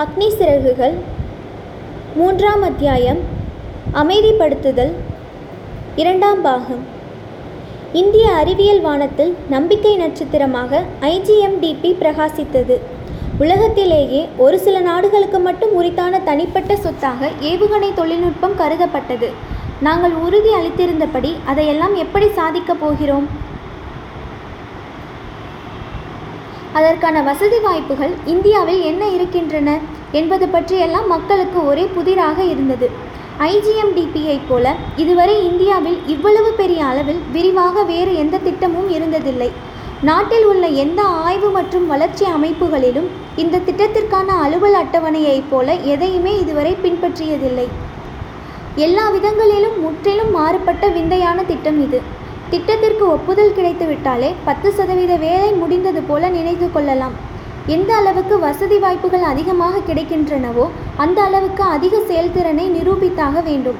அக்னி சிறகுகள் மூன்றாம் அத்தியாயம் அமைதிப்படுத்துதல் இரண்டாம் பாகம். இந்திய அறிவியல் வானத்தில் நம்பிக்கை நட்சத்திரமாக ஐஜிஎம்டிபி பிரகாசித்தது. உலகத்திலேயே ஒரு சில நாடுகளுக்கு மட்டும் உரித்தான தனிப்பட்ட சொத்தாக ஏவுகணை தொழில்நுட்பம் கருதப்பட்டது. நாங்கள் உறுதி அளித்திருந்தபடி அதையெல்லாம் எப்படி சாதிக்கப் போகிறோம்? அதற்கான வசதி வாய்ப்புகள் இந்தியாவில் என்ன இருக்கின்றன என்பது பற்றியெல்லாம் மக்களுக்கு ஒரே புதிராக இருந்தது. ஐஜிஎம்டிபியைப் போல இதுவரை இந்தியாவில் இவ்வளவு பெரிய அளவில் விரிவாக வேறு எந்த திட்டமும் இருந்ததில்லை. நாட்டில் உள்ள எந்த ஆய்வு மற்றும் வளர்ச்சி அமைப்புகளிலும் இந்த திட்டத்திற்கான அலுவல் அட்டவணையைப் போல எதையுமே இதுவரை பின்பற்றியதில்லை. எல்லா விதங்களிலும் முற்றிலும் மாறுபட்ட விந்தையான திட்டம் இது. திட்டத்திற்கு ஒப்புதல் கிடைத்துவிட்டாலே பத்து சதவீத வேலை முடிந்தது போல நினைத்து கொள்ளலாம். எந்த அளவுக்கு வசதி வாய்ப்புகள் அதிகமாக கிடைக்கின்றனவோ அந்த அளவுக்கு அதிக செயல்திறனை நிரூபித்தாக வேண்டும்.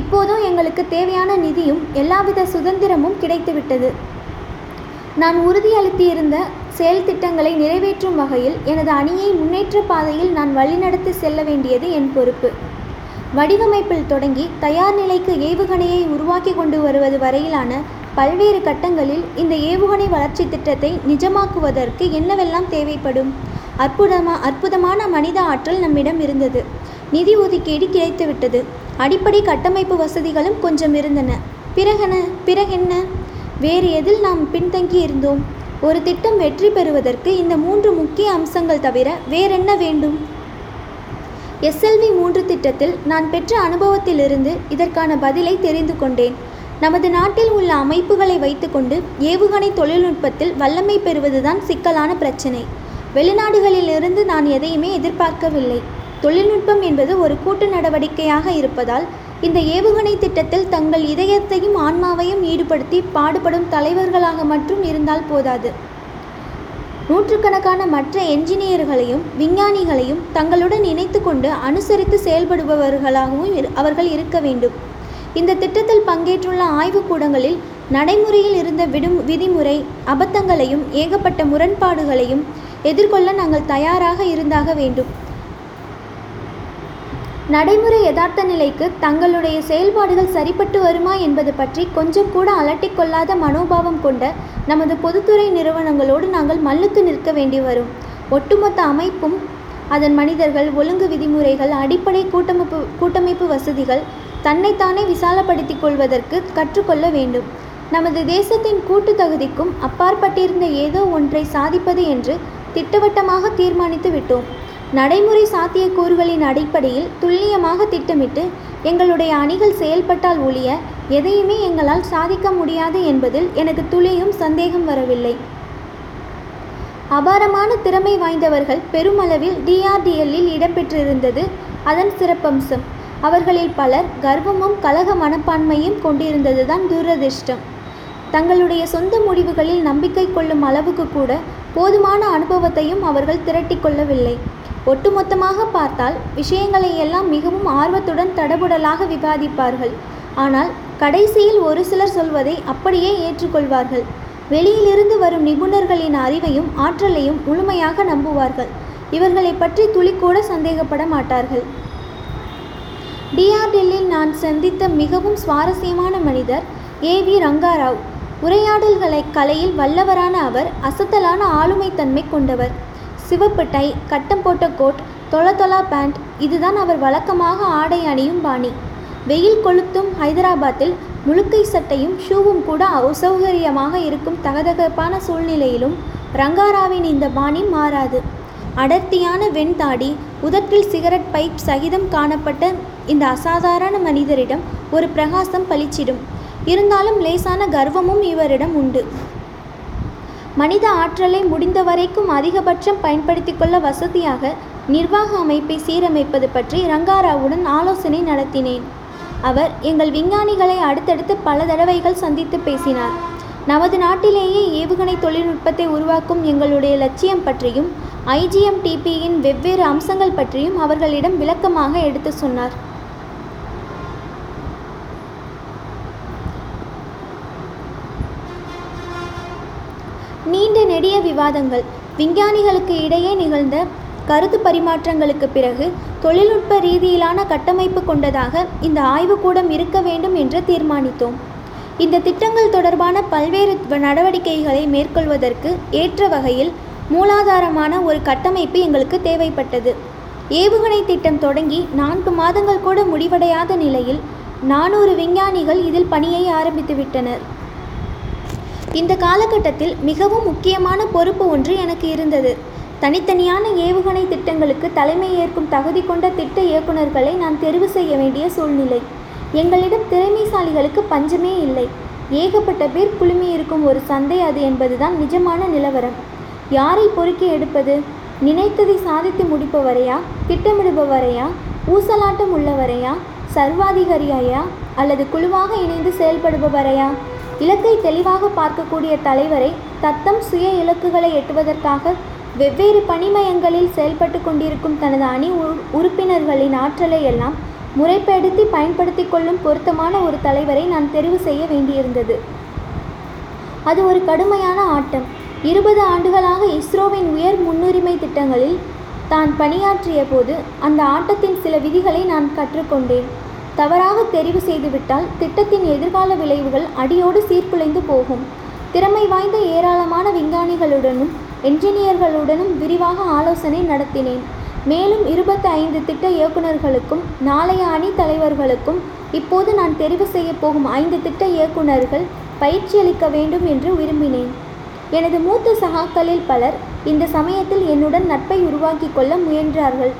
இப்போதும் எங்களுக்கு தேவையான நிதியும் எல்லாவித சுதந்திரமும் கிடைத்துவிட்டது. நான் உறுதியளித்திருந்த செயல் திட்டங்களை நிறைவேற்றும் வகையில் எனது அணியை முன்னேற்ற பாதையில் நான் வழிநடத்தி செல்ல வேண்டியது என் பொறுப்பு. வடிவமைப்பில் தொடங்கி தயார் நிலைக்கு ஏவுகணையை உருவாக்கி கொண்டு வருவது வரையிலான பல்வேறு கட்டங்களில் இந்த ஏவுகணை வளர்ச்சி திட்டத்தை நிஜமாக்குவதற்கு என்னவெல்லாம் தேவைப்படும்? அற்புதமா அற்புதமான மனித ஆற்றல் நம்மிடம் இருந்தது. நிதி ஒதுக்கீடு கிடைத்துவிட்டது. அடிப்படை கட்டமைப்பு வசதிகளும் கொஞ்சம் இருந்தன. பிறகென பிறகென்ன? வேறு எதில் நாம் பின்தங்கி இருந்தோம்? ஒரு திட்டம் வெற்றி பெறுவதற்கு இந்த மூன்று முக்கிய அம்சங்கள் தவிர வேறென்ன வேண்டும்? எஸ்எல்வி மூன்று திட்டத்தில் நான் பெற்ற அனுபவத்திலிருந்து இதற்கான பதிலை தெரிந்து கொண்டேன். நமது நாட்டில் உள்ள அமைப்புகளை வைத்துக்கொண்டு ஏவுகணை தொழில்நுட்பத்தில் வல்லமை பெறுவதுதான் சிக்கலான பிரச்சினை. வெளிநாடுகளிலிருந்து நான் எதையுமே எதிர்பார்க்கவில்லை. தொழில்நுட்பம் என்பது ஒரு கூட்டு நடவடிக்கையாக இருப்பதால் இந்த ஏவுகணை திட்டத்தில் தங்கள் இதயத்தையும் ஆன்மாவையும் ஈடுபடுத்தி பாடுபடும் தலைவர்களாக மட்டும் இருந்தால் போதாது. நூற்றுக்கணக்கான மற்ற என்ஜினியர்களையும் விஞ்ஞானிகளையும் தங்களுடன் இணைத்து கொண்டு அனுசரித்து செயல்படுபவர்களாகவும் அவர்கள் இருக்க வேண்டும். இந்த திட்டத்தில் பங்கேற்றுள்ள ஆய்வுக்கூடங்களில் நடைமுறையில் இருந்த விடும் விதிமுறை அபத்தங்களையும் ஏகப்பட்ட முரண்பாடுகளையும் எதிர்கொள்ள நாங்கள் தயாராக இருந்தாக வேண்டும். நடைமுறை யதார்த்த நிலைக்கு தங்களுடைய செயல்பாடுகள் சரிப்பட்டு வருமா என்பது பற்றி கொஞ்சம் கூட அலட்டிக்கொள்ளாத மனோபாவம் கொண்ட நமது பொதுத்துறை நிறுவனங்களோடு நாங்கள் மல்லுக்கு நிற்க வேண்டி வரும். ஒட்டுமொத்த அமைப்பும் அதன் மனிதர்கள் ஒழுங்கு விதிமுறைகள் அடிப்படை கூட்டமைப்பு கூட்டமைப்பு வசதிகள் தன்னைத்தானே விசாலப்படுத்திக் கொள்வதற்கு கற்றுக்கொள்ள வேண்டும். நமது தேசத்தின் கூட்டு தகுதிக்கும் அப்பாற்பட்டிருந்த ஏதோ ஒன்றை சாதிப்பது என்று திட்டவட்டமாக தீர்மானித்து விட்டோம். நடைமுறை சாத்தியக்கூறுகளின் அடிப்படையில் துல்லியமாக திட்டமிட்டு எங்களுடைய அணிகள் செயல்பட்டால் ஒழிய எதையுமே எங்களால் சாதிக்க முடியாது என்பதில் எனக்கு துளியும் சந்தேகம் வரவில்லை. அபாரமான திறமை வாய்ந்தவர்கள் பெருமளவில் டிஆர்டிஎல்லில் இடம்பெற்றிருந்தது அதன் சிறப்பம்சம். அவர்களில் பலர் கர்வமும் கலக மனப்பான்மையும் கொண்டிருந்ததுதான் துரதிர்ஷ்டம். தங்களுடைய சொந்த முடிவுகளில் நம்பிக்கை கொள்ளும் அளவுக்கு கூட போதுமான அனுபவத்தையும் அவர்கள் திரட்டி கொள்ளவில்லை. ஒட்டுமொத்தமாக பார்த்தால் விஷயங்களை எல்லாம் மிகவும் ஆர்வத்துடன் தடபுடலாக விவாதிப்பார்கள். ஆனால் கடைசியில் ஒரு சிலர் சொல்வதை அப்படியே ஏற்றுக்கொள்வார்கள். வெளியிலிருந்து வரும் நிபுணர்களின் அறிவையும் ஆற்றலையும் முழுமையாக நம்புவார்கள். இவர்களை பற்றி துளிக்கூட சந்தேகப்பட மாட்டார்கள். டிஆர்டெல்லில் நான் சந்தித்த மிகவும் சுவாரஸ்யமான மனிதர் ஏ வி ரங்காராவ். உரையாடல்களை கலையில் வல்லவரான அவர் அசத்தலான ஆளுமைத்தன்மை கொண்டவர். சிவப்பு டை கட்டம் போட்ட கோட் தொல தொலா பேண்ட் இதுதான் அவர் வழக்கமாக ஆடை அணியும் பாணி. வெயில் கொளுத்தும் ஹைதராபாத்தில் முழுக்கை சட்டையும் ஷூவும் கூட அசௌகரியமாக இருக்கும் தகதகப்பான சூழ்நிலையிலும் ரங்காராவின் இந்த பாணி மாறாது. அடர்த்தியான வெண்தாடி உதட்டில் சிகரெட் பைப் சகிதம் காணப்பட்ட இந்த அசாதாரண மனிதரிடம் ஒரு பிரகாசம் பளிச்சிடும். இருந்தாலும் லேசான கர்வமும் இவரிடம் உண்டு. மனித ஆற்றலை முடிந்த வரைக்கும் அதிகபட்சம் பயன்படுத்தி கொள்ள வசதியாக நிர்வாக அமைப்பை சீரமைப்பது பற்றி ரங்காராவுடன் ஆலோசனை நடத்தினேன். அவர் எங்கள் விஞ்ஞானிகளை அடுத்தடுத்து பல தடவைகள் சந்தித்து பேசினார். நமது நாட்டிலேயே ஏவுகணை தொழில்நுட்பத்தை உருவாக்கும் எங்களுடைய லட்சியம் பற்றியும் ஐஜிஎம்டிபியின் வெவ்வேறு அம்சங்கள் பற்றியும் அவர்களிடம் விளக்கமாக எடுத்து சொன்னார். நீண்ட நெடிய விவாதங்கள். விஞ்ஞானிகளுக்கு இடையே நிகழ்ந்த கருத்து பரிமாற்றங்களுக்கு பிறகு தொழில்நுட்ப ரீதியிலான கட்டமைப்பு கொண்டதாக இந்த ஆய்வுக்கூடம் இருக்க வேண்டும் என்று தீர்மானித்தோம். இந்த திட்டங்கள் தொடர்பான பல்வேறு நடவடிக்கைகளை மேற்கொள்வதற்கு ஏற்ற வகையில் மூலாதாரமான ஒரு கட்டமைப்பு எங்களுக்கு தேவைப்பட்டது. ஏவுகணை திட்டம் தொடங்கி நான்கு மாதங்கள் கூட முடிவடையாத நிலையில் நானூறு விஞ்ஞானிகள் இதில் பணியை ஆரம்பித்துவிட்டனர். இந்த காலகட்டத்தில் மிகவும் முக்கியமான பொறுப்பு ஒன்று எனக்கு இருந்தது. தனித்தனியான ஏவுகணை திட்டங்களுக்கு தலைமை ஏற்கும் தகுதி கொண்ட திட்ட இயக்குநர்களை நான் தெரிவு செய்ய வேண்டிய சூழ்நிலை. எங்களிடம் திறமைசாலிகளுக்கு பஞ்சமே இல்லை. ஏகப்பட்ட பேர் குழுமியிருக்கும் ஒரு சந்தை அது என்பதுதான் நிஜமான நிலவரம். யாரை பொறுக்கி எடுப்பது? நினைத்ததை சாதித்து முடிப்பவரையா? திட்டமிடுபவரையா? ஊசலாட்டம் உள்ளவரையா? சர்வாதிகாரியாயா அல்லது குழுவாக இணைந்து செயல்படுபவரையா? இலக்கை தெளிவாக பார்க்கக்கூடிய தலைவரை தத்தம் சுய இலக்குகளை எட்டுவதற்காக வெவ்வேறு பணிமயங்களில் செயல்பட்டு கொண்டிருக்கும் தனது அணி உறுப்பினர்களின் ஆற்றலை எல்லாம் முறைப்படுத்தி பயன்படுத்தி கொள்ளும் பொருத்தமான ஒரு தலைவரை நான் தெரிவு செய்ய வேண்டியிருந்தது. அது ஒரு கடுமையான ஆட்டம். இருபது ஆண்டுகளாக இஸ்ரோவின் உயர் முன்னுரிமை திட்டங்களில் தான் பணியாற்றிய போது அந்த ஆட்டத்தின் சில விதிகளை நான் கற்றுக்கொண்டேன். தவறாக தெரிவு செய்துவிட்டால் திட்டத்தின் எதிர்கால விளைவுகள் அடியோடு சீர்குலைந்து போகும். திறமை வாய்ந்த ஏராளமான விஞ்ஞானிகளுடனும் என்ஜினியர்களுடனும் விரிவாக ஆலோசனை நடத்தினேன். மேலும் இருபத்தி ஐந்து திட்ட இயக்குநர்களுக்கும் நாளைய அணி தலைவர்களுக்கும் இப்போது நான் தெரிவு செய்ய போகும் ஐந்து திட்ட இயக்குநர்கள் பயிற்சியளிக்க வேண்டும் என்று விரும்பினேன். எனது மூத்த சகாக்களில் பலர் இந்த சமயத்தில் என்னுடன் நட்பை உருவாக்கிக் கொள்ள முயன்றார்கள்.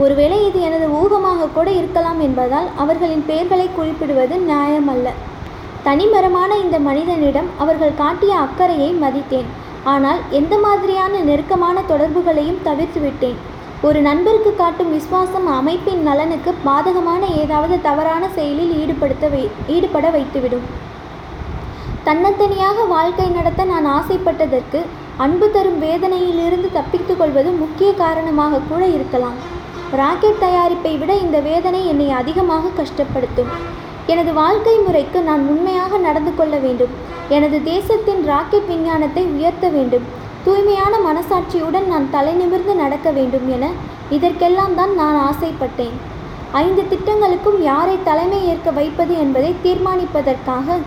ஒருவேளை இது எனது ஊகமாக கூட இருக்கலாம் என்பதால் அவர்களின் பெயர்களை குறிப்பிடுவது நியாயமல்ல. தனிமரமான இந்த மனிதனிடம் அவர்கள் காட்டிய அக்கறையை மதித்தேன். ஆனால் எந்த மாதிரியான நெருக்கமான தொடர்புகளையும் தவிர்த்துவிட்டேன். ஒரு நண்பருக்கு காட்டும் விசுவாசம் அமைப்பின் நலனுக்கு பாதகமான ஏதாவது தவறான செயலில் ஈடுபடுத்த வை ஈடுபட வைத்துவிடும். தன்னந்தனியாக வாழ்க்கை நடத்த நான் ஆசைப்பட்டதற்கு அன்பு தரும் வேதனையிலிருந்து தப்பித்துக் கொள்வது முக்கிய காரணமாக கூட இருக்கலாம். ராக்கெட் தயாரிப்பை விட இந்த வேதனை என்னை அதிகமாக கஷ்டப்படுத்தும். எனது வாழ்க்கை முறைக்கு நான் உண்மையாக நடந்து கொள்ள வேண்டும். எனது தேசத்தின் ராக்கெட் விஞ்ஞானத்தை உயர்த்த வேண்டும். தூய்மையான மனசாட்சியுடன் நான் தலை நிமிர்ந்து நடக்க வேண்டும் என இதற்கெல்லாம் தான் நான் ஆசைப்பட்டேன். ஐந்து திட்டங்களுக்கும் யாரை தலைமை ஏற்க வைப்பது என்பதை தீர்மானிப்பதற்காக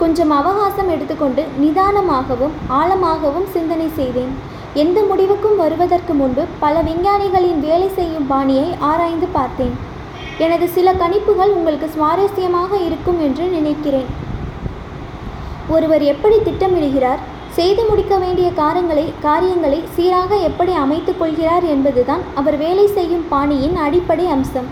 கொஞ்சம் அவகாசம் எடுத்துக்கொண்டு நிதானமாகவும் ஆழமாகவும் சிந்தனை செய்தேன். எந்த முடிவுக்கும் வருவதற்கு முன்பு பல விஞ்ஞானிகளின் வேலை செய்யும் பாணியை ஆராய்ந்து பார்த்தேன். எனது சில கணிப்புகள் உங்களுக்கு சுவாரஸ்யமாக இருக்கும் என்று நினைக்கிறேன். ஒருவர் எப்படி திட்டமிடுகிறார்? செய்து முடிக்க வேண்டிய காரங்களை காரியங்களை சீராக எப்படி அமைத்துக் கொள்கிறார் என்பதுதான் அவர் வேலை செய்யும் பாணியின் அடிப்படை அம்சம்.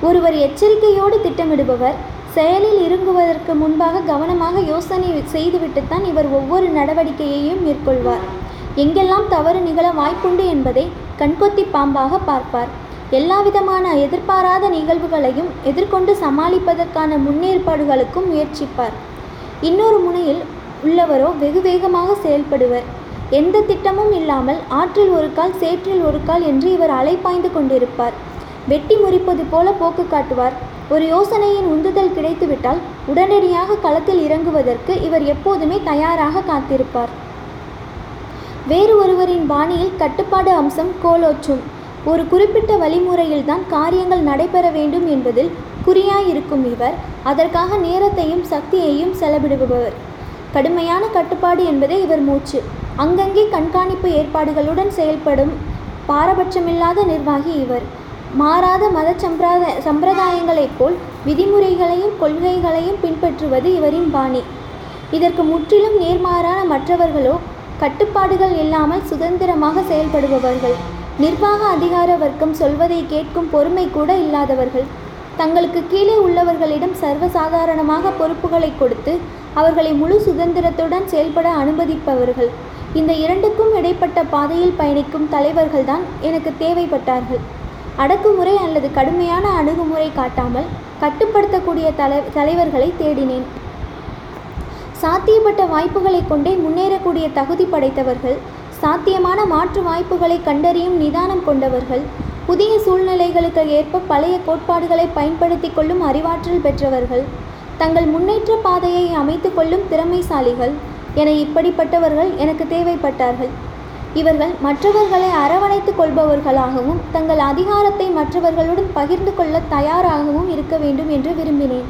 ஒருவர் எச்சரிக்கையோடு திட்டமிடுபவர் செயலில் இறங்குவதற்கு முன்பாக கவனமாக யோசனை செய்துவிட்டுத்தான் இவர் ஒவ்வொரு நடவடிக்கையையும் மேற்கொள்வார். எங்கெல்லாம் தவறு நிகழ வாய்ப்புண்டு என்பதை கண்கொத்தி பாம்பாக பார்ப்பார். எல்லாவிதமான எதிர்பாராத நிகழ்வுகளையும் எதிர்கொண்டு சமாளிப்பதற்கான முன்னேற்பாடுகளுக்கும் முயற்சிப்பார். இன்னொரு முனையில் உள்ளவரோ வெகு வேகமாக செயல்படுவர். எந்த திட்டமும் இல்லாமல் ஆற்றில் ஒரு கால் சேற்றில் ஒரு கால் என்று இவர் அலைப்பாய்ந்து கொண்டிருப்பார். வெட்டி முறிப்பது போல போக்கு காட்டுவார். ஒரு யோசனையின் உந்துதல் கிடைத்துவிட்டால் உடனடியாக களத்தில் இறங்குவதற்கு இவர் எப்போதுமே தயாராக காத்திருப்பார். வேறு ஒருவரின் பாணியில் கட்டுப்பாடு அம்சம் கோலோச்சும். ஒரு குறிப்பிட்ட வழிமுறையில்தான் காரியங்கள் நடைபெற வேண்டும் என்பதில் குறியாயிருக்கும் இவர் அதற்காக நேரத்தையும் சக்தியையும் செலவிடுபவர். கடுமையான கட்டுப்பாடு என்பதே இவர் மூச்சு. அங்கங்கே கண்காணிப்பு ஏற்பாடுகளுடன் செயல்படும் பாரபட்சமில்லாத நிர்வாகி இவர். மாறாத மத சம்பிரத சம்பிரதாயங்களைப் போல் விதிமுறைகளையும் கொள்கைகளையும் பின்பற்றுவது இவரின் பாணி. இதற்கு முற்றிலும் நேர்மாறான மற்றவர்களோ கட்டுப்பாடுகள் இல்லாமல் சுதந்திரமாக செயல்படுபவர்கள். நிர்வாக அதிகார வர்க்கம் சொல்வதை கேட்கும் பொறுமை கூட இல்லாதவர்கள். தங்களுக்கு கீழே உள்ளவர்களிடம் சர்வசாதாரணமாக பொறுப்புகளை கொடுத்து அவர்களை முழு சுதந்திரத்துடன் செயல்பட அனுமதிப்பவர்கள். இந்த இரண்டுக்கும் இடைப்பட்ட பாதையில் பயணிக்கும் தலைவர்கள்தான் எனக்கு தேவைப்பட்டார்கள். அடக்குமுறை அல்லது கடுமையான அணுகுமுறை காட்டாமல் கட்டுப்படுத்தக்கூடிய தலை தலைவர்களை தேடினேன். சாத்தியப்பட்ட வாய்ப்புகளை கொண்டே முன்னேறக்கூடிய தகுதி படைத்தவர்கள் சாத்தியமான மாற்று வாய்ப்புகளை கண்டறியும் நிதானம் கொண்டவர்கள் புதிய சூழ்நிலைகளுக்கு ஏற்ப பழைய கோட்பாடுகளை பயன்படுத்தி கொள்ளும் அறிவாற்றல் பெற்றவர்கள் தங்கள் முன்னேற்ற பாதையை அமைத்து கொள்ளும் திறமைசாலிகள் என இப்படிப்பட்டவர்கள் எனக்கு தேவைப்பட்டார்கள். இவர்கள் மற்றவர்களை அரவணைத்துக் கொள்பவர்களாகவும் தங்கள் அதிகாரத்தை மற்றவர்களுடன் பகிர்ந்து கொள்ள தயாராகவும் இருக்க வேண்டும் என்று விரும்பினேன்.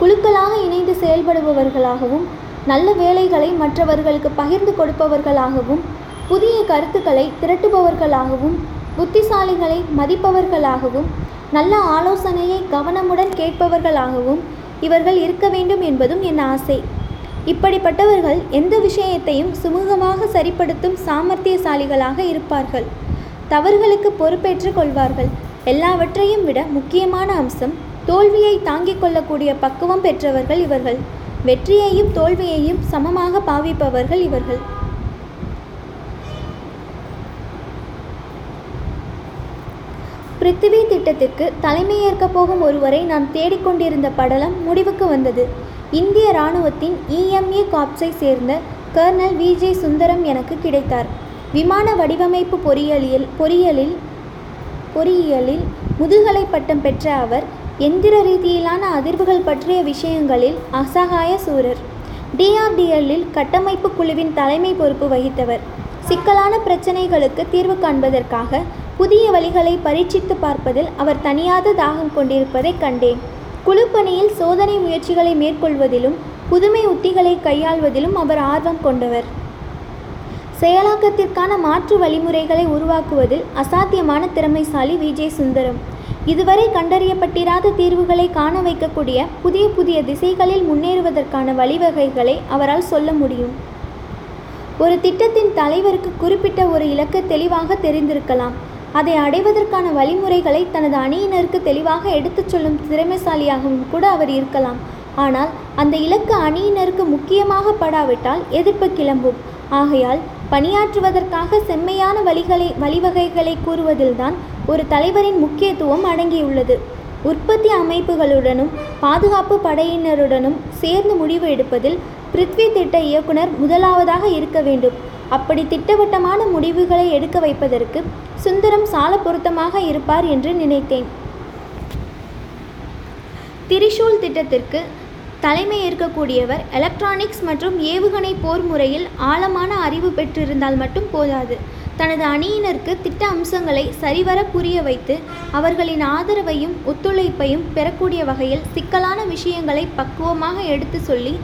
குழுக்களாக இணைந்து செயல்படுபவர்களாகவும் நல்ல வேலைகளை மற்றவர்களுக்கு பகிர்ந்து கொடுப்பவர்களாகவும் புதிய கருத்துக்களை திரட்டுபவர்களாகவும் புத்திசாலிகளை மதிப்பவர்களாகவும் நல்ல ஆலோசனையை கவனமுடன் கேட்பவர்களாகவும் இவர்கள் இருக்க வேண்டும் என்பதும் என் ஆசை. இப்படிப்பட்டவர்கள் எந்த விஷயத்தையும் சுமூகமாக சரிப்படுத்தும் சாமர்த்தியசாலிகளாக இருப்பார்கள். தவறுகளுக்கு பொறுப்பேற்றுக் கொள்வார்கள். எல்லாவற்றையும் விட முக்கியமான அம்சம் தோல்வியை தாங்கிக் கொள்ளக்கூடிய பக்குவம் பெற்றவர்கள் இவர்கள். வெற்றியையும் தோல்வியையும் சமமாக பாவிப்பவர்கள் இவர்கள். பிருத்திவி திட்டத்திற்கு தலைமையேற்கப் போகும் ஒருவரை நான் தேடிக்கொண்டிருந்த படலம் முடிவுக்கு வந்தது. இந்திய இராணுவத்தின் இஎம்ஏ காப்ஸை சேர்ந்த கர்னல் விஜே சுந்தரம் எனக்கு கிடைத்தார். விமான வடிவமைப்பு பொறியியலில் பொறியியலில் பொறியியலில் முதுகலை பட்டம் பெற்ற அவர் எந்திர ரீதியிலான அதிர்வுகள் பற்றிய விஷயங்களில் அசகாய சூரர். டிஆர்டிஎல்லில் கட்டமைப்பு குழுவின் தலைமை பொறுப்பு வகித்தவர். சிக்கலான பிரச்சனைகளுக்கு தீர்வு காண்பதற்காக புதிய வழிகளை பரீட்சித்து பார்ப்பதில் அவர் தனியாத தாகம் கொண்டிருப்பதைக் கண்டேன். குழுப்பணியில் சோதனை முயற்சிகளை மேற்கொள்வதிலும் புதுமை உத்திகளை கையாள்வதிலும் அவர் ஆர்வம் கொண்டவர். செயலாக்கத்திற்கான மாற்று வழிமுறைகளை உருவாக்குவதில் அசாத்தியமான திறமைசாலி விஜய் சுந்தரம். இதுவரை கண்டறியப்பட்டிராத தீர்வுகளை காண வைக்கக்கூடிய புதிய புதிய திசைகளில் முன்னேறுவதற்கான வழிவகைகளை அவரால் சொல்ல முடியும். ஒரு திட்டத்தின் தலைவருக்கு குறிப்பிட்ட ஒரு இலக்கு தெளிவாக தெரிந்திருக்கலாம். அதை அடைவதற்கான வழிமுறைகளை தனது அணியினருக்கு தெளிவாக எடுத்துச் சொல்லும் திறமைசாலியாகவும் கூட அவர் இருக்கலாம். ஆனால் அந்த இலக்கு அணியினருக்கு முக்கியமாக படாவிட்டால் எதிர்ப்பு கிளம்பும். ஆகையால் பணியாற்றுவதற்காக செம்மையான வழிகளை வழிவகைகளை கூறுவதில்தான் ஒரு தலைவரின் முக்கியத்துவம் அடங்கியுள்ளது. உற்பத்தி அமைப்புகளுடனும் பாதுகாப்பு படையினருடனும் சேர்ந்து முடிவு எடுப்பதில் பிருத்வி திட்ட இயக்குனர் முதலாவதாக இருக்க வேண்டும். அப்படி திட்டவட்டமான முடிவுகளை எடுக்க வைப்பதற்கு சுந்தரம் சால பொருத்தமாக இருப்பார் என்று நினைத்தேன். திரிஷூல் திட்டத்திற்கு தலைமை ஏற்கக்கூடியவர் எலக்ட்ரானிக்ஸ் மற்றும் ஏவுகணை போர் முறையில் ஆழமான அறிவு பெற்றிருந்தால் மட்டும் போதாது. தனது அணியினருக்கு திட்ட அம்சங்களை சரிவர புரிய வைத்து அவர்களின் ஆதரவையும் ஒத்துழைப்பையும் பெறக்கூடிய வகையில் சிக்கலான விஷயங்களை பக்குவமாக எடுத்து சொல்லி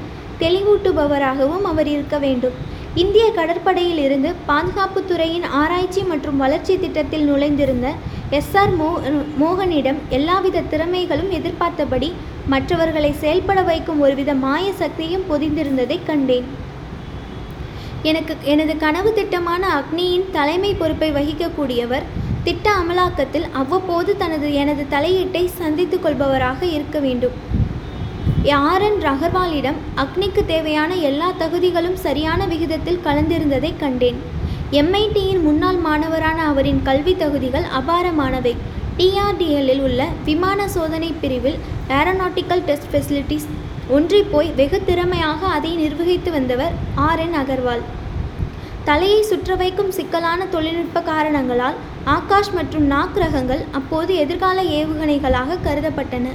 தெளிவூட்டுபவராகவும் அவர் இருக்க வேண்டும். இந்திய கடற்படையில் இருந்து பாதுகாப்புத்துறையின் ஆராய்ச்சி மற்றும் வளர்ச்சி திட்டத்தில் நுழைந்திருந்த எஸ்ஆர் மோ மோகனிடம் எல்லாவித திறமைகளும் எதிர்பார்த்தபடி மற்றவர்களை செயல்பட வைக்கும் ஒருவித மாய சக்தியும் பொதிந்திருந்ததைக் கண்டேன். எனக்கு எனது கனவு திட்டமான அக்னியின் தலைமை பொறுப்பை வகிக்கக்கூடியவர் திட்ட அமலாக்கத்தில் அவ்வப்போது தனது எனது தலையீட்டை சந்தித்துக் கொள்பவராக இருக்க வேண்டும். ஆர்என் ரகர்வாலிடம் அக்னிக்கு தேவையான எல்லா தகுதிகளும் சரியான விகிதத்தில் கலந்திருந்ததை கண்டேன். எம்ஐடியின் முன்னாள் மாணவரான அவரின் கல்வி தகுதிகள் அபாரமானவை. டிஆர்டிஎல்லில் உள்ள விமான சோதனை பிரிவில் ஏரோநாட்டிக்கல் டெஸ்ட் ஃபெசிலிட்டிஸ் ஒன்றி போய் வெகு திறமையாக அதை நிர்வகித்து வந்தவர் ஆர் என் அகர்வால். தலையை சுற்ற வைக்கும் சிக்கலான தொழில்நுட்ப காரணங்களால் ஆகாஷ் மற்றும் நாக் ரகங்கள் அப்போது எதிர்கால ஏவுகணைகளாக கருதப்பட்டன.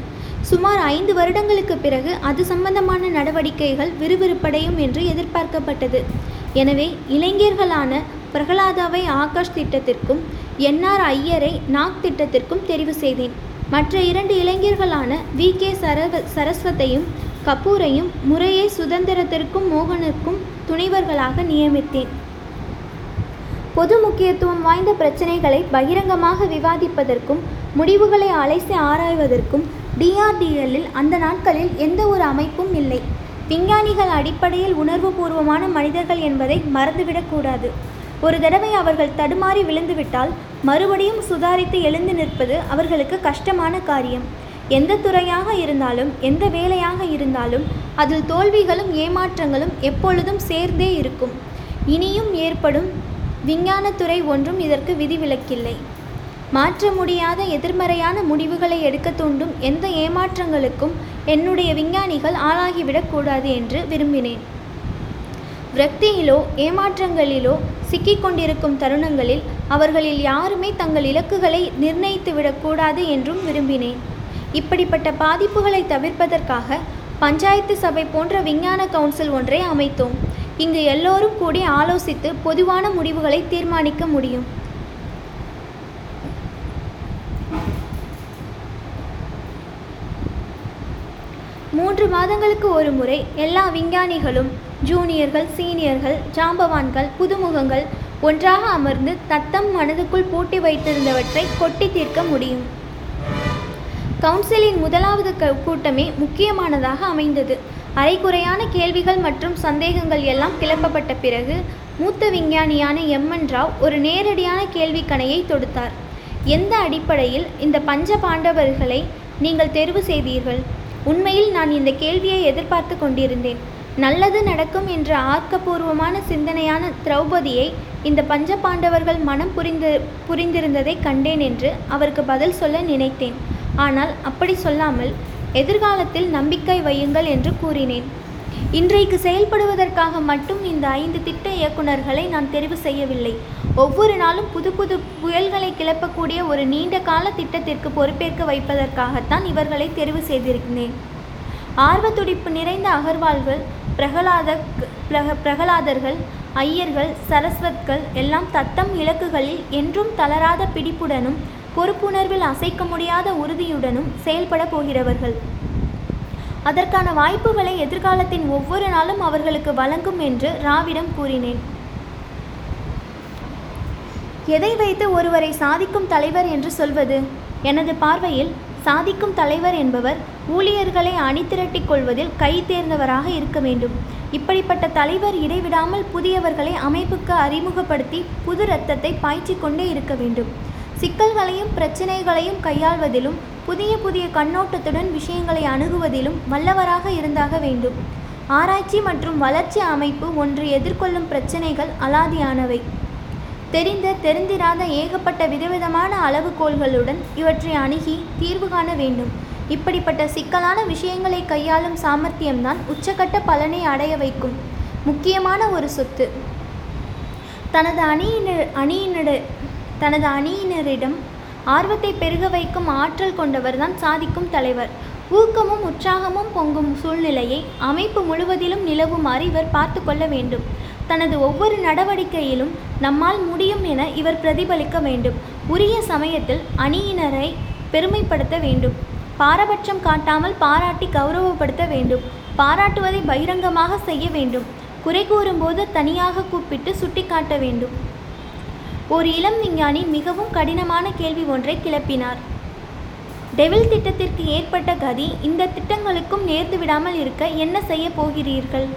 சுமார் ஐந்து வருடங்களுக்கு பிறகு அது சம்பந்தமான நடவடிக்கைகள் விறுவிறுப்படையும் என்று எதிர்பார்க்கப்பட்டது. எனவே இளைஞர்களான பிரகலாதாவை ஆகாஷ் திட்டத்திற்கும் என்ஆர் ஐயரை நாக் திட்டத்திற்கும் தெரிவு செய்தேன். மற்ற இரண்டு இளைஞர்களான வி. கே. சரவ சரஸ்வத்தையும் கபூரையும் முறையே சுதந்திரத்திற்கும் மோகனுக்கும் துணைவர்களாக நியமித்தேன். பொது முக்கியத்துவம் வாய்ந்த பிரச்சனைகளை பகிரங்கமாக விவாதிப்பதற்கும் முடிவுகளை அலைசி ஆராய்வதற்கும் டிஆர்டிஎல்லில் அந்த நாட்களில் எந்த ஒரு அமைப்பும் இல்லை. விஞ்ஞானிகள் அடிப்படையில் உணர்வுபூர்வமான மனிதர்கள் என்பதை மறந்துவிடக்கூடாது ஒரு தடவை அவர்கள் தடுமாறி விழுந்துவிட்டால் மறுபடியும் சுதாரித்து எழுந்து நிற்பது அவர்களுக்கு கஷ்டமான காரியம். எந்த துறையாக இருந்தாலும் எந்த வேலையாக இருந்தாலும் அதில் தோல்விகளும் ஏமாற்றங்களும் எப்பொழுதும் சேர்ந்தே இருக்கும். இனியும் ஏற்படும் விஞ்ஞானத்துறை ஒன்றும் இதற்கு விதிவிலக்கில்லை மாற்ற முடியாத எதிர்மறையான முடிவுகளை எடுக்க தூண்டும் எந்த ஏமாற்றங்களுக்கும் என்னுடைய விஞ்ஞானிகள் ஆளாகிவிடக்கூடாது என்று விரும்பினேன். விரக்தியிலோ ஏமாற்றங்களிலோ சிக்கிக்கொண்டிருக்கும் தருணங்களில் அவர்களில் யாருமே தங்கள் இலக்குகளை நிர்ணயித்து விடக்கூடாது என்றும் விரும்பினேன். இப்படிப்பட்ட பாதிப்புகளை தவிர்ப்பதற்காக பஞ்சாயத்து சபை போன்ற விஞ்ஞான கவுன்சில் ஒன்றை அமைத்தோம். இங்கு எல்லோரும் கூடி ஆலோசித்து பொதுவான முடிவுகளை தீர்மானிக்க முடியும். மூன்று மாதங்களுக்கு ஒரு முறை எல்லா விஞ்ஞானிகளும் ஜூனியர்கள் சீனியர்கள் ஜாம்பவான்கள் புதுமுகங்கள் ஒன்றாக அமர்ந்து தத்தம் மனதுக்குள் பூட்டி வைத்திருந்தவற்றை கொட்டி தீர்க்க முடியும். கவுன்சிலின் முதலாவது கூட்டமே முக்கியமானதாக அமைந்தது. அரைக்குறையான கேள்விகள் மற்றும் சந்தேகங்கள் எல்லாம் கிளப்பப்பட்ட பிறகு மூத்த விஞ்ஞானியான எம்என் ராவ் ஒரு நேரடியான கேள்விக்கணையை தொடுத்தார். எந்த அடிப்படையில் இந்த பஞ்ச பாண்டவர்களை நீங்கள் தெரிவு செய்தீர்கள்? உண்மையில் நான் இந்த கேள்வியை எதிர்பார்த்து கொண்டிருந்தேன். நல்லது நடக்கும் என்ற ஆக்கப்பூர்வமான சிந்தனையான திரௌபதியை இந்த பஞ்ச பாண்டவர்கள் மனம் புரிந்து புரிந்திருந்ததை கண்டேன் என்று அவருக்கு பதில் சொல்ல நினைத்தேன். ஆனால் அப்படி சொல்லாமல் எதிர்காலத்தில் நம்பிக்கை வையுங்கள் என்று கூறினேன். இன்றைக்கு செயல்படுவதற்காக மட்டும் இந்த ஐந்து திட்ட இயக்குனர்களை நான் தெரிவு செய்யவில்லை. ஒவ்வொரு நாளும் புது புது புயல்களை கிளப்பக்கூடிய ஒரு நீண்ட கால திட்டத்திற்கு பொறுப்பேற்க வைப்பதற்காகத்தான் இவர்களை தெரிவு செய்திருந்தேன். ஆர்வத்துடிப்பு நிறைந்த அகர்வால்கள் பிரகலாத பிரக பிரகலாதர்கள் ஐயர்கள் சரஸ்வத்கள் எல்லாம் தத்தம் இலக்குகளில் என்றும் தளராத பிடிப்புடனும் பொறுப்புணர்வில் அசைக்க முடியாத உறுதியுடனும் செயல்பட போகிறவர்கள். அதற்கான வாய்ப்புகளை எதிர்காலத்தின் ஒவ்வொரு நாளும் அவர்களுக்கு வழங்கும் என்று ராவிடம் கூறினேன். எதை வைத்து ஒருவரை சாதிக்கும் தலைவர் என்று சொல்வது? எனது பார்வையில் சாதிக்கும் தலைவர் என்பவர் ஊழியர்களை அணிதிரட்டிக் கொள்வதில் கை தேர்ந்தவராக இருக்க வேண்டும். இப்படிப்பட்ட தலைவர் இடைவிடாமல் புதியவர்களை அமைப்புக்கு அறிமுகப்படுத்தி புது இரத்தத்தை பாய்ச்சிக்கொண்டே இருக்க வேண்டும். சிக்கல்களையும் பிரச்சனைகளையும் கையாள்வதிலும் புதிய புதிய கண்ணோட்டத்துடன் விஷயங்களை அணுகுவதிலும் வல்லவராக இருந்தாக வேண்டும். ஆராய்ச்சி மற்றும் வளர்ச்சி அமைப்பு ஒன்று எதிர்கொள்ளும் பிரச்சனைகள் அலாதியானவை. தெரிந்த தெரிந்திராத ஏகப்பட்ட விதவிதமான அளவுகோல்களுடன் இவற்றை அணுகி தீர்வு காண வேண்டும். இப்படிப்பட்ட சிக்கலான விஷயங்களை கையாளும் சாமர்த்தியம்தான் உச்சக்கட்ட பலனை அடைய வைக்கும். முக்கியமான ஒரு சொத்து. தனது அணியினர் அணியினர் தனது அணியினரிடம் ஆர்வத்தை பெருக வைக்கும் ஆற்றல் கொண்டவர்தான் சாதிக்கும் தலைவர். ஊக்கமும் உற்சாகமும் பொங்கும் சூழ்நிலையை அமைப்பு முழுவதிலும் நிலவுமாறு இவர் பார்த்து கொள்ள வேண்டும். தனது ஒவ்வொரு நடவடிக்கையிலும் நம்மால் முடியும் என இவர் பிரதிபலிக்க வேண்டும். உரிய சமயத்தில் அணியினரை பெருமைப்படுத்த வேண்டும். பாரபட்சம் காட்டாமல் பாராட்டி கௌரவப்படுத்த வேண்டும். பாராட்டுவதை பகிரங்கமாக செய்ய வேண்டும். குறை கூறும்போது தனியாக கூப்பிட்டு சுட்டிக்காட்ட வேண்டும். ஒரு இளம் விஞ்ஞானி மிகவும் கடினமான கேள்வி ஒன்றை கிளப்பினார். டெவில் திட்டத்திற்கு ஏற்பட்ட கதி இந்த திட்டங்களுக்கும் நேர்ந்து விடாமல் இருக்க என்ன செய்ய போகிறீர்கள்?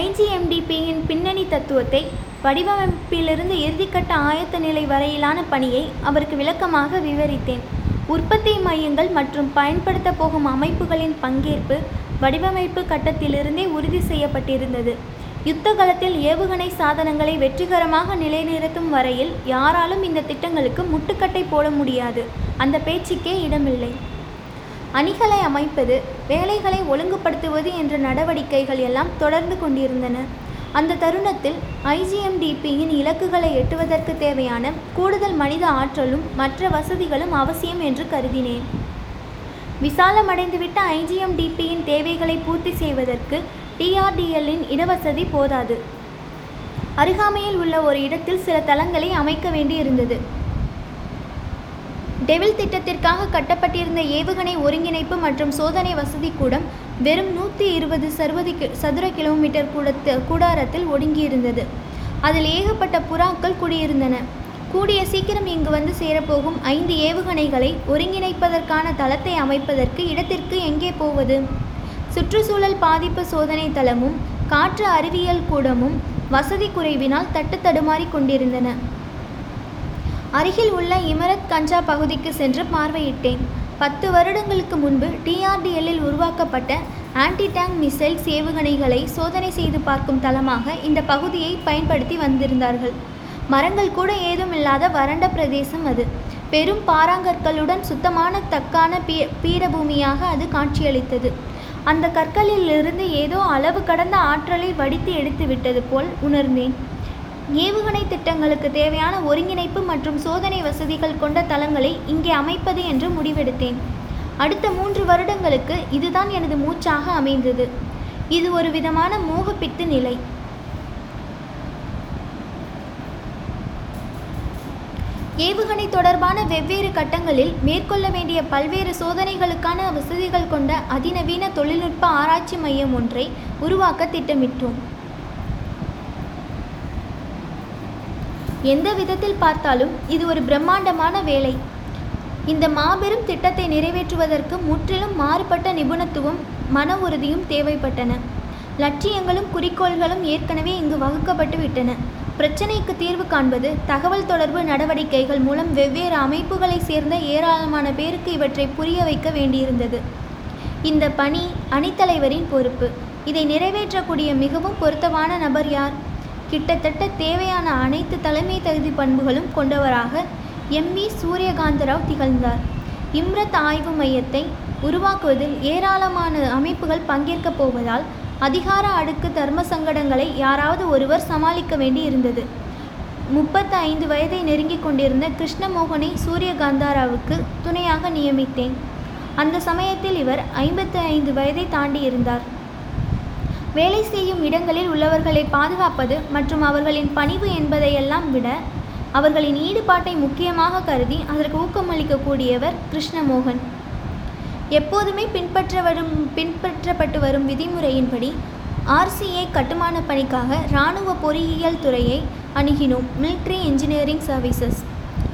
ஐஜிஎம்டிபியின் பின்னணி தத்துவத்தை வடிவமைப்பிலிருந்து இறுதிக்கட்ட ஆயத்த நிலை வரையிலான பணியை அவருக்கு விளக்கமாக விவரித்தேன். உற்பத்தி மையங்கள் மற்றும் பயன்படுத்த போகும் அமைப்புகளின் பங்கேற்பு வடிவமைப்பு கட்டத்திலிருந்தே உறுதி செய்யப்பட்டிருந்தது. யுத்த காலத்தில் ஏவுகணை சாதனங்களை வெற்றிகரமாக நிலைநிறுத்தும் வரையில் யாராலும் இந்த திட்டங்களுக்கு முட்டுக்கட்டை போட முடியாது. அந்த பேச்சுக்கே இடமில்லை. அணிகளை அமைப்பது வேலைகளை ஒழுங்குபடுத்துவது என்ற நடவடிக்கைகள் எல்லாம் தொடர்ந்து கொண்டிருந்தன. அந்த தருணத்தில் ஐஜிஎம்டிபியின் இலக்குகளை எட்டுவதற்கு தேவையான கூடுதல் மனித ஆற்றலும் மற்ற வசதிகளும் அவசியம் என்று கருதினேன். விசாலமடைந்துவிட்ட ஐஜிஎம்டிபியின் தேவைகளை பூர்த்தி செய்வதற்கு டிஆர்டிஎல்லின் இடவசதி போதாது. அருகாமையில் உள்ள ஒரு இடத்தில் சில தளங்களை அமைக்க வேண்டியிருந்தது. டெவில் திட்டத்திற்காக கட்டப்பட்டிருந்த ஏவுகணை ஒருங்கிணைப்பு மற்றும் சோதனை வசதி கூடம் வெறும் நூற்றி இருபது சர்வதி சதுர கிலோமீட்டர் கூடத்து கூடாரத்தில் ஒடுங்கியிருந்தது. அதில் ஏகப்பட்ட புறாக்கள் குடியிருந்தன. கூடிய சீக்கிரம் இங்கு வந்து சேரப்போகும் ஐந்து ஏவுகணைகளை ஒருங்கிணைப்பதற்கான தளத்தை அமைப்பதற்கு இடத்திற்கு எங்கே போவது? சுற்றுச்சூழல் பாதிப்பு சோதனை தளமும் காற்று அறிவியல் கூடமும் வசதி குறைவினால் தட்டு தடுமாறி கொண்டிருந்தன. அருகில் உள்ள இமரத் கஞ்சா பகுதிக்கு சென்று பார்வையிட்டேன். பத்து வருடங்களுக்கு முன்பு டிஆர்டிஎல்லில் உருவாக்கப்பட்ட ஆன்டி டேங்க் மிசைல்ஸ் ஏவுகணைகளை சோதனை செய்து பார்க்கும் தளமாக இந்த பகுதியை பயன்படுத்தி வந்திருந்தார்கள். மரங்கள் கூட ஏதும் இல்லாத வறண்ட பிரதேசம் அது. பெரும் பாறாங்கற்களுடன் சுத்தமான தக்கான பீ பீடபூமியாக அது காட்சியளித்தது. அந்த கற்களிலிருந்து ஏதோ அளவு கடந்த ஆற்றலை வடித்து எடுத்து விட்டது போல் உணர்ந்தேன். ஏவுகணை திட்டங்களுக்கு தேவையான ஒருங்கிணைப்பு மற்றும் சோதனை வசதிகள் கொண்ட தளங்களை இங்கே அமைப்பது என்று முடிவெடுத்தேன். அடுத்த மூன்று வருடங்களுக்கு இதுதான் எனது மூச்சாக அமைந்தது. இது ஒரு விதமான மோகப்பித்து நிலை. ஏவுகணை தொடர்பான வெவ்வேறு கட்டங்களில் மேற்கொள்ள வேண்டிய பல்வேறு சோதனைகளுக்கான வசதிகள் கொண்ட அதிநவீன தொழில்நுட்ப ஆராய்ச்சி மையம் ஒன்றை உருவாக்க திட்டமிட்டோம். எந்த விதத்தில் பார்த்தாலும் இது ஒரு பிரம்மாண்டமான வேலை. இந்த மாபெரும் திட்டத்தை நிறைவேற்றுவதற்கு முற்றிலும் மாறுபட்ட நிபுணத்துவம் மன உறுதியும் தேவைப்பட்டன. லட்சியங்களும் குறிக்கோள்களும் ஏற்கனவே இங்கு வகுக்கப்பட்டு விட்டன. பிரச்சனைக்கு தீர்வு காண்பது தகவல் தொடர்பு நடவடிக்கைகள் மூலம் வெவ்வேறு அமைப்புகளைச் சேர்ந்த ஏராளமான பேருக்கு இவற்றை புரிய வைக்க வேண்டியிருந்தது. இந்த பணி அணித்தலைவரின் பொறுப்பு. இதை நிறைவேற்றக்கூடிய மிகவும் பொருத்தமான நபர் யார்? கிட்டத்தட்ட தேவையான அனைத்து தலைமை தகுதி பண்புகளும் கொண்டவராக எம் வி சூரியகாந்தராவ் திகழ்ந்தார். இம்ரத் ஆய்வு மையத்தை உருவாக்குவதில் ஏராளமான அமைப்புகள் பங்கேற்கப் போவதால் அதிகார அடுக்கு தர்ம சங்கடங்களை யாராவது ஒருவர் சமாளிக்க வேண்டி இருந்தது. முப்பத்து ஐந்து வயதை நெருங்கிக் கொண்டிருந்த கிருஷ்ணமோகனை சூரியகாந்தாராவுக்கு துணையாக நியமித்தேன். அந்த சமயத்தில் இவர் ஐம்பத்து ஐந்து வயதை தாண்டி இருந்தார். வேலை செய்யும் இடங்களில் உள்ளவர்களை பாதுகாப்பது மற்றும் அவர்களின் பணிவு என்பதையெல்லாம் விட அவர்களின் ஈடுபாட்டை முக்கியமாக கருதி அதற்கு ஊக்கமளிக்கக்கூடியவர் கிருஷ்ணமோகன். எப்போதுமே பின்பற்ற வரும் பின்பற்றப்பட்டு வரும் விதிமுறையின்படி ஆர்சிஏ கட்டுமான பணிக்காக இராணுவ பொறியியல் துறையை அணுகினோம். மிலிட்ரி இன்ஜினியரிங் சர்வீசஸ்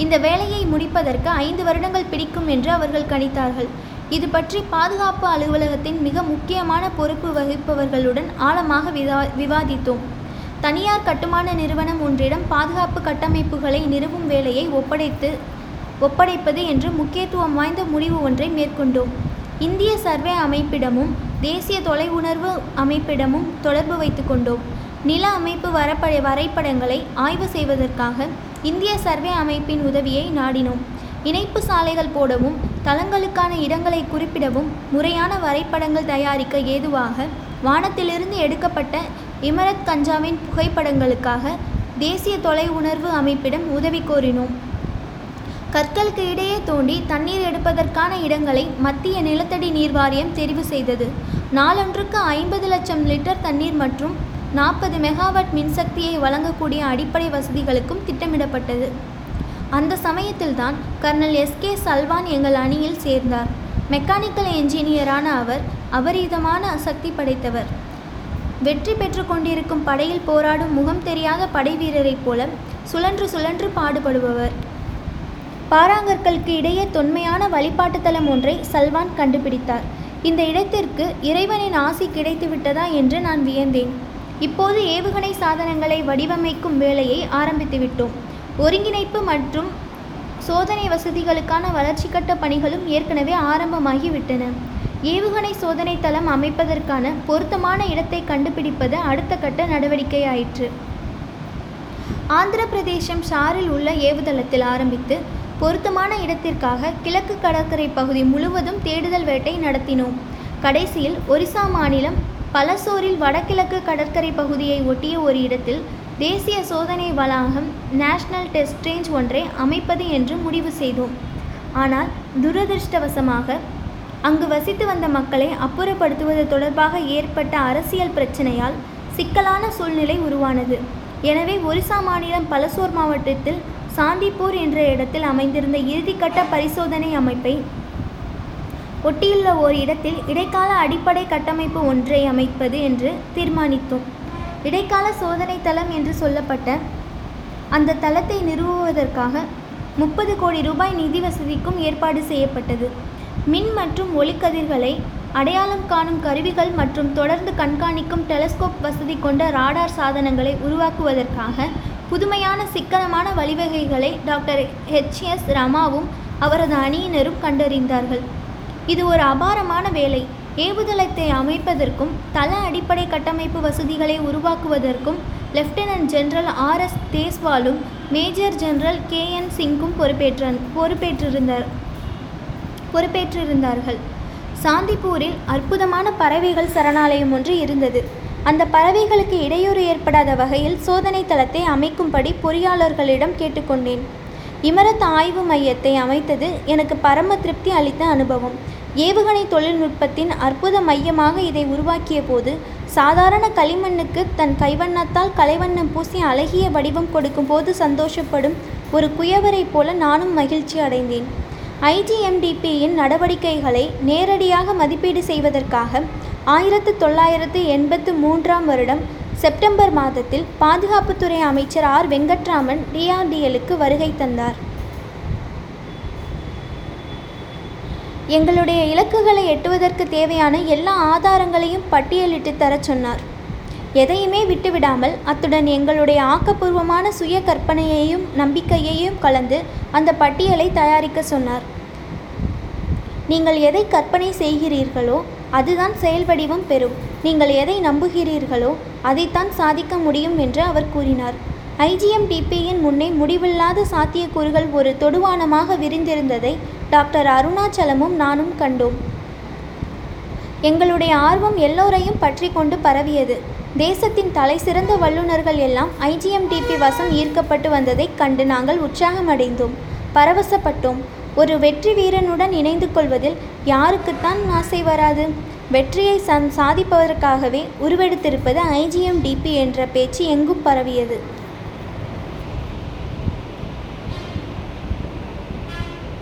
இந்த வேலையை முடிப்பதற்கு ஐந்து வருடங்கள் பிடிக்கும் என்று அவர்கள் கணித்தார்கள். இது பற்றி பாதுகாப்பு அலுவலகத்தின் மிக முக்கியமான பொறுப்பு வகிப்பவர்களுடன் ஆழமாக விவா விவாதித்தோம். தனியார் கட்டுமான நிறுவனம் ஒன்றிடம் பாதுகாப்பு கட்டமைப்புகளை நிறுவும் வேலையை ஒப்படைத்து ஒப்படைப்பது என்று முக்கியத்துவம் வாய்ந்த முடிவு ஒன்றை மேற்கொண்டோம். இந்திய சர்வே அமைப்பிடமும் தேசிய தொலைவுணர்வு அமைப்பிடமும் தொடர்பு வைத்து கொண்டோம். நில அமைப்பு வரப்பட வரைபடங்களை ஆய்வு செய்வதற்காக இந்திய சர்வே அமைப்பின் உதவியை நாடினோம். இணைப்பு சாலைகள் போடவும் தளங்களுக்கான இடங்களை குறிப்பிடவும் முறையான வரைபடங்கள் தயாரிக்க ஏதுவாக வானத்திலிருந்து எடுக்கப்பட்ட இமரத் கஞ்சாவின் புகைப்படங்களுக்காக தேசிய தொலை உணர்வு அமைப்பிடம் உதவி கோரினோம். கற்களுக்கு இடையே தோண்டி தண்ணீர் எடுப்பதற்கான இடங்களை மத்திய நிலத்தடி நீர் வாரியம் தெரிவு செய்தது. நாளொன்றுக்கு ஐம்பது லட்சம் லிட்டர் தண்ணீர் மற்றும் நாற்பது மெகாவாட் மின்சக்தியை வழங்கக்கூடிய அடிப்படை வசதிகளுக்கும் திட்டமிடப்பட்டது. அந்த சமயத்தில்தான் கர்னல் எஸ்கே சல்வான் எங்கள் அணியில் சேர்ந்தார். மெக்கானிக்கல் என்ஜினியரான அவர் அபரீதமான சக்தி படைத்தவர். வெற்றி பெற்று கொண்டிருக்கும் படையில் போராடும் முகம் தெரியாத படை வீரரைப் போல சுழன்று சுழன்று பாடுபடுபவர். பாறாங்கற்களுக்கு இடையே தொன்மையான வழிபாட்டு தலம் ஒன்றை சல்வான் கண்டுபிடித்தார். இந்த இடத்திற்கு இறைவனின் ஆசி கிடைத்து விட்டதா என்று நான் வியந்தேன். இப்போது ஏவுகணை சாதனங்களை வடிவமைக்கும் வேலையை ஆரம்பித்துவிட்டோம் ஒருங்கிணைப்பு மற்றும் சோதனை வசதிகளுக்கான வளர்ச்சி கட்ட பணிகளும் ஏற்கனவே ஆரம்பமாகிவிட்டன. ஏவுகணை சோதனை தளம் அமைப்பதற்கான பொருத்தமான இடத்தை கண்டுபிடிப்பது அடுத்த கட்ட நடவடிக்கையாயிற்று. ஆந்திர பிரதேசம் ஷாரில் உள்ள ஏவுதளத்தில் ஆரம்பித்து பொருத்தமான இடத்திற்காக கிழக்கு கடற்கரை பகுதி முழுவதும் தேடுதல் வேட்டை நடத்தினோம். கடைசியில் ஒரிசா மாநிலம் பலசோரில் வடகிழக்கு கடற்கரை பகுதியை ஒட்டிய ஒரு இடத்தில் தேசிய சோதனை வளாகம் நேஷனல் டெஸ்ட் ரேஞ்ச் ஒன்றை அமைப்பது என்று முடிவு செய்தோம். ஆனால் துரதிருஷ்டவசமாக அங்கு வசித்து வந்த மக்களை அப்புறப்படுத்துவது தொடர்பாக ஏற்பட்ட அரசியல் பிரச்சனையால் சிக்கலான சூழ்நிலை உருவானது. எனவே ஒரிசா மாநிலம் பலசோர் மாவட்டத்தில் சாந்திப்பூர் என்ற இடத்தில் அமைந்திருந்த இறுதிக்கட்ட பரிசோதனை அமைப்பை ஒட்டியுள்ள ஓர் இடத்தில் இடைக்கால அடிப்படை கட்டமைப்பு ஒன்றை அமைப்பது என்று தீர்மானித்தோம். இடைக்கால சோதனை தளம் என்று சொல்லப்பட்ட அந்த தளத்தை நிறுவுவதற்காக முப்பது கோடி ரூபாய் நிதி வசதிக்கும் ஏற்பாடு செய்யப்பட்டது. மின் மற்றும் ஒளிக்கதிர்களை அடையாளம் காணும் கருவிகள் மற்றும் தொடர்ந்து கண்காணிக்கும் டெலஸ்கோப் வசதி கொண்ட ராடார் சாதனங்களை உருவாக்குவதற்காக புதுமையான சிக்கனமான வழிவகைகளை டாக்டர் ஹெச்எஸ் ரமாவும் அவரது அணியினரும் கண்டறிந்தார்கள். இது ஒரு அபாரமான வேலை. ஏவுதளத்தை அமைப்பதற்கும் தள அடிப்படை கட்டமைப்பு வசதிகளை உருவாக்குவதற்கும் லெப்டினன்ட் ஜெனரல் ஆர் எஸ் தேஸ்வாலும் மேஜர் ஜெனரல் கே என் சிங்கும் பொறுப்பேற்ற பொறுப்பேற்றிருந்தார் பொறுப்பேற்றிருந்தார்கள். சாந்திப்பூரில் அற்புதமான பறவைகள் சரணாலயம் ஒன்று இருந்தது. அந்த பறவைகளுக்கு இடையூறு ஏற்படாத வகையில் சோதனை தளத்தை அமைக்கும்படி பொறியாளர்களிடம் கேட்டுக்கொண்டேன். இமரத் ஆய்வு மையத்தை அமைத்தது எனக்கு பரம திருப்தி அளித்த அனுபவம். ஏவுகணை தொழில்நுட்பத்தின் அற்புத மையமாக இதை உருவாக்கிய போது சாதாரண களிமண்ணுக்கு தன் கைவண்ணத்தால் கலைவண்ணம் பூசி அழகிய வடிவம் கொடுக்கும் போது சந்தோஷப்படும் ஒரு குயவரைப் போல நானும் மகிழ்ச்சி அடைந்தேன். ஐஜிஎம்டிபியின் நடவடிக்கைகளை நேரடியாக மதிப்பீடு செய்வதற்காக ஆயிரத்து தொள்ளாயிரத்து எண்பத்து மூன்றாம் வருடம் செப்டம்பர் மாதத்தில் பாதுகாப்புத்துறை அமைச்சர் ஆர். வெங்கட்ராமன் டிஆர்டிஎலுக்கு வருகை தந்தார். எங்களுடைய இலக்குகளை எட்டுவதற்கு தேவையான எல்லா ஆதாரங்களையும் பட்டியலிட்டு தரச் சொன்னார். எதையுமே விட்டுவிடாமல் அத்துடன் எங்களுடைய ஆக்கப்பூர்வமான சுய கற்பனையையும் நம்பிக்கையையும் கலந்து அந்த பட்டியலை தயாரிக்க சொன்னார். நீங்கள் எதை கற்பனை செய்கிறீர்களோ அதுதான் செயல் வடிவம் பெறும். நீங்கள் எதை நம்புகிறீர்களோ அதைத்தான் சாதிக்க முடியும் என்று அவர் கூறினார். ஐஜிஎம்டிபியின் முன்னே முடிவில்லாத சாத்தியக்கூறுகள் ஒரு தொடுவானமாக விரிந்திருந்ததை டாக்டர் அருணாச்சலமும் நானும் கண்டோம். எங்களுடைய ஆர்வம் எல்லோரையும் பற்றி கொண்டு பரவியது. தேசத்தின் தலை சிறந்த வல்லுநர்கள் எல்லாம் ஐஜிஎம்டிபி வசம் ஈர்க்கப்பட்டு வந்ததைக் கண்டு நாங்கள் உற்சாகமடைந்தோம். பரவசப்பட்டோம். ஒரு வெற்றி வீரனுடன் இணைந்து கொள்வதில் யாருக்குத்தான் ஆசை வராது. வெற்றியை சந் சாதிப்பதற்காகவே உருவெடுத்திருப்பது ஐஜிஎம்டிபி என்ற பேச்சு எங்கும் பரவியது.